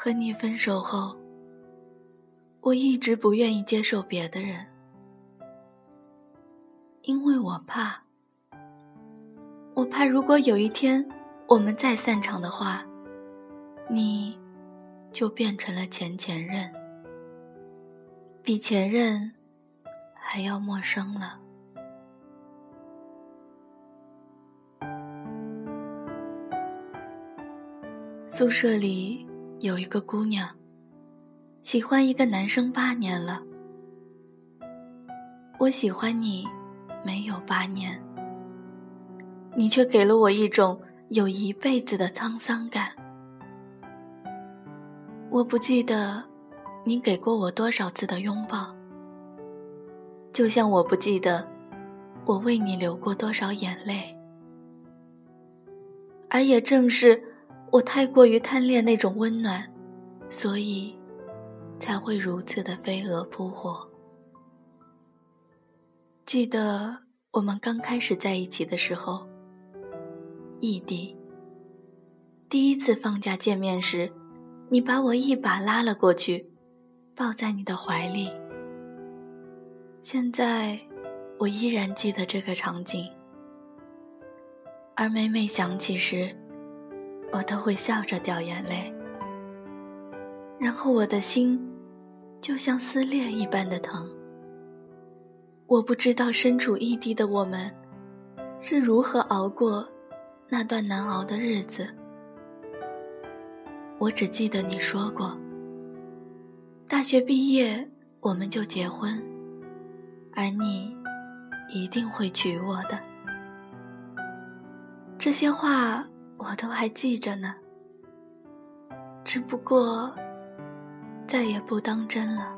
和你分手后，我一直不愿意接受别的人，因为我怕，我怕如果有一天我们再散场的话，你就变成了前前任，比前任还要陌生了。宿舍里。有一个姑娘，喜欢一个男生八年了。我喜欢你，没有八年，你却给了我一种有一辈子的沧桑感。我不记得你给过我多少次的拥抱，就像我不记得我为你流过多少眼泪，而也正是。我太过于贪恋那种温暖，所以才会如此的飞蛾扑火。记得我们刚开始在一起的时候，异地。第一次放假见面时，你把我一把拉了过去，抱在你的怀里。现在我依然记得这个场景，而每每想起时。我都会笑着掉眼泪，然后我的心就像撕裂一般的疼。我不知道身处异地的我们是如何熬过那段难熬的日子。我只记得你说过，大学毕业我们就结婚，而你一定会娶我的。这些话。我都还记着呢，只不过再也不当真了。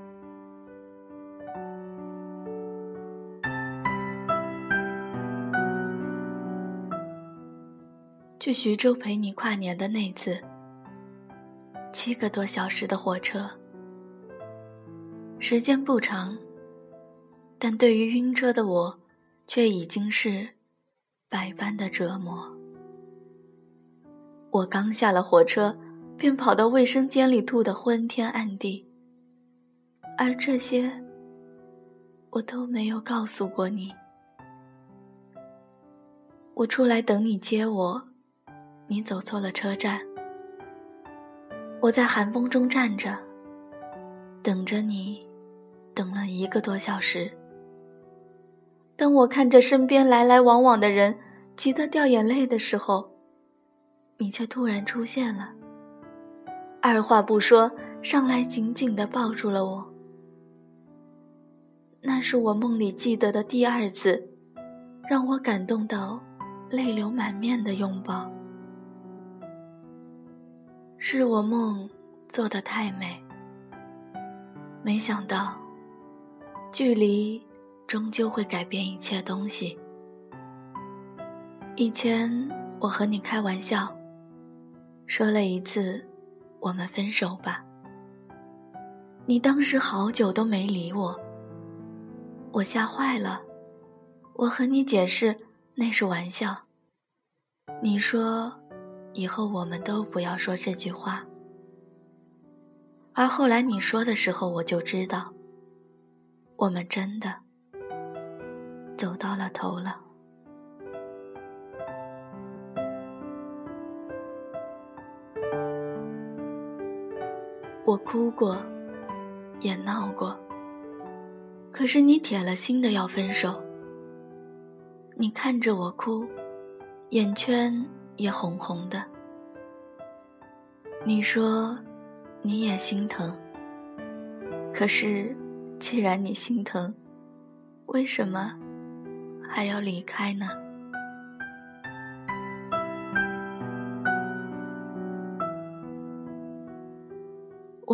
去徐州陪你跨年的那次，七个多小时的火车，时间不长，但对于晕车的我，却已经是百般的折磨。我刚下了火车，便跑到卫生间里吐得昏天暗地。而这些，我都没有告诉过你。我出来等你接我，你走错了车站。我在寒风中站着，等着你，等了一个多小时。当我看着身边来来往往的人，急得掉眼泪的时候，你却突然出现了，二话不说，上来紧紧地抱住了我。那是我梦里记得的第二次，让我感动到泪流满面的拥抱。是我梦做的太美，没想到，距离终究会改变一切东西。以前我和你开玩笑。说了一次，我们分手吧。你当时好久都没理我，我吓坏了。我和你解释那是玩笑。你说，以后我们都不要说这句话。而后来你说的时候，我就知道，我们真的走到了头了。我哭过，也闹过。可是你铁了心的要分手。你看着我哭，眼圈也红红的。你说，你也心疼。可是，既然你心疼，为什么还要离开呢？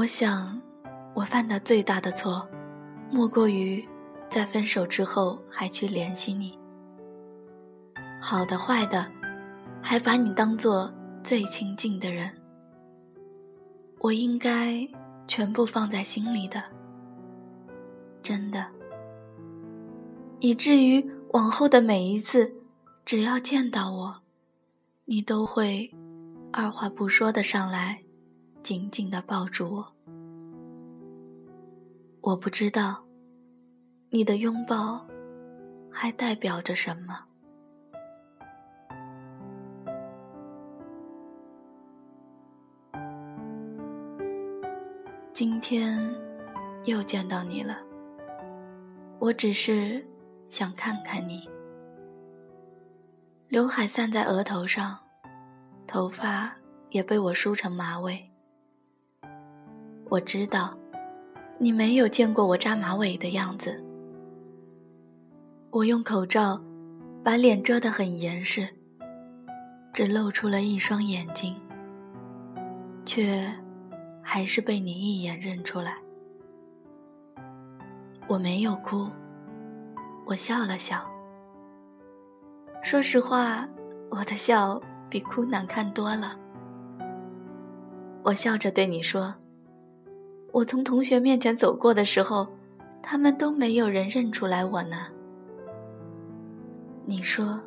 我想，我犯的最大的错，莫过于在分手之后还去联系你。好的坏的，还把你当做最亲近的人。我应该全部放在心里的，真的。以至于往后的每一次，只要见到我，你都会二话不说的上来。紧紧地抱住我。我不知道，你的拥抱还代表着什么。今天又见到你了，我只是想看看你。刘海散在额头上，头发也被我梳成马尾。我知道，你没有见过我扎马尾的样子。我用口罩把脸遮得很严实，只露出了一双眼睛，却。还是被你一眼认出来。我没有哭，我笑了笑。说实话，我的笑比哭难看多了。我笑着对你说：“我从同学面前走过的时候，他们都没有人认出来我呢。”你说：“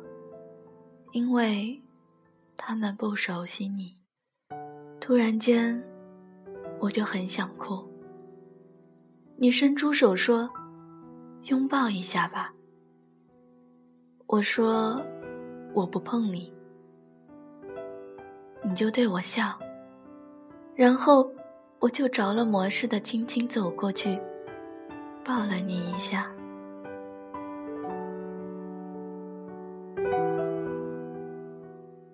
因为他们不熟悉你。”突然间。我就很想哭。你伸出手说：“拥抱一下吧。”我说：“我不碰你。”你就对我笑，然后我就着了魔似的轻轻走过去，抱了你一下。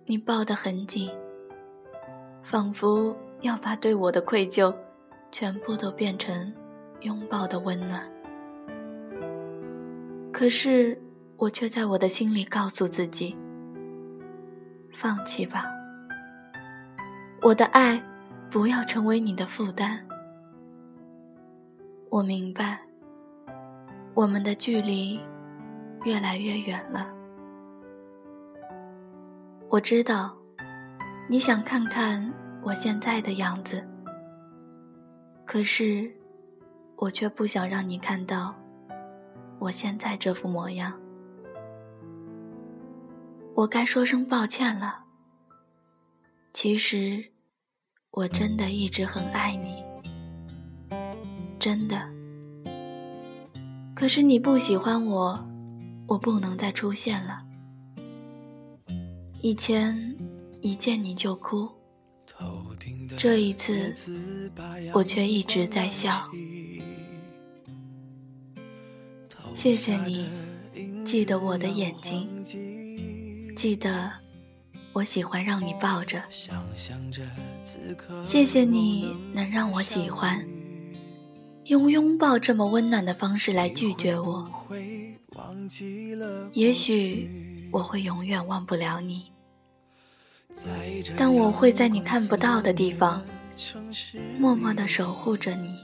你抱得很紧，仿佛……要把对我的愧疚，全部都变成拥抱的温暖。可是，我却在我的心里告诉自己：放弃吧，我的爱不要成为你的负担。我明白，我们的距离越来越远了。我知道，你想看看。我现在的样子，可是，我却不想让你看到我现在这副模样。我该说声抱歉了。其实，我真的一直很爱你，真的。可是你不喜欢我，我不能再出现了。以前一见你就哭。这一次，我却一直在笑。谢谢你记得我的眼睛，记得我喜欢让你抱着。谢谢你能让我喜欢，用拥抱这么温暖的方式来拒绝我。也许我会永远忘不了你。但我会在你看不到的地方，默默地守护着你。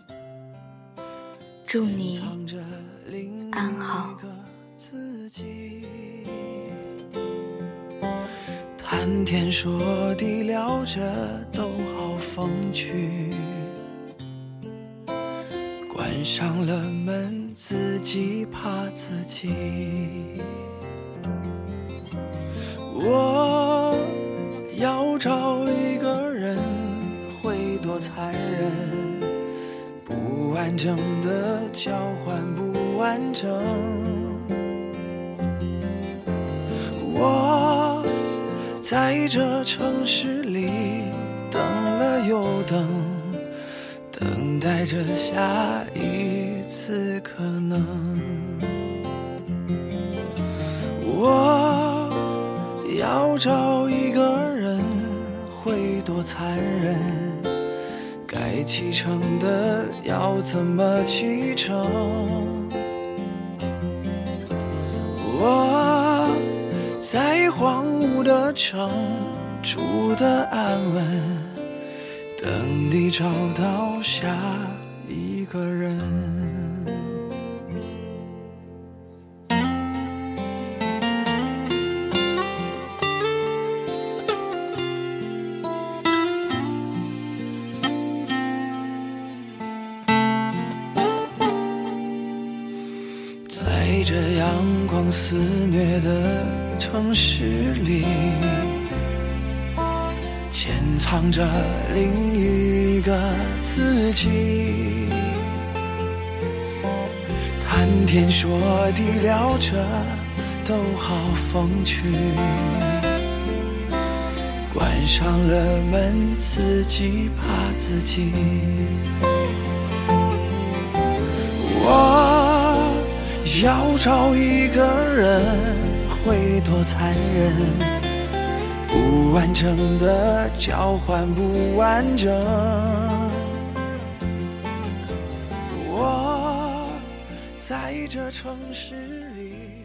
祝你安好。谈天说地聊着都好风趣，关上了门，自己怕自己。我。要找一个人会多残忍？不完整的交换不完整。在这城市里等了又等，等待着下一次可能。我要找一个人会。多残忍，该启程的要怎么启程？我在荒的城住的安稳，等你找到下一个人。在这阳光肆虐的城市里，潜藏着另一个自己。谈天说地聊着都好风趣，关上了门自己怕自己。我要找一个人会多残忍，不完整的交换不完整。我在这城市里。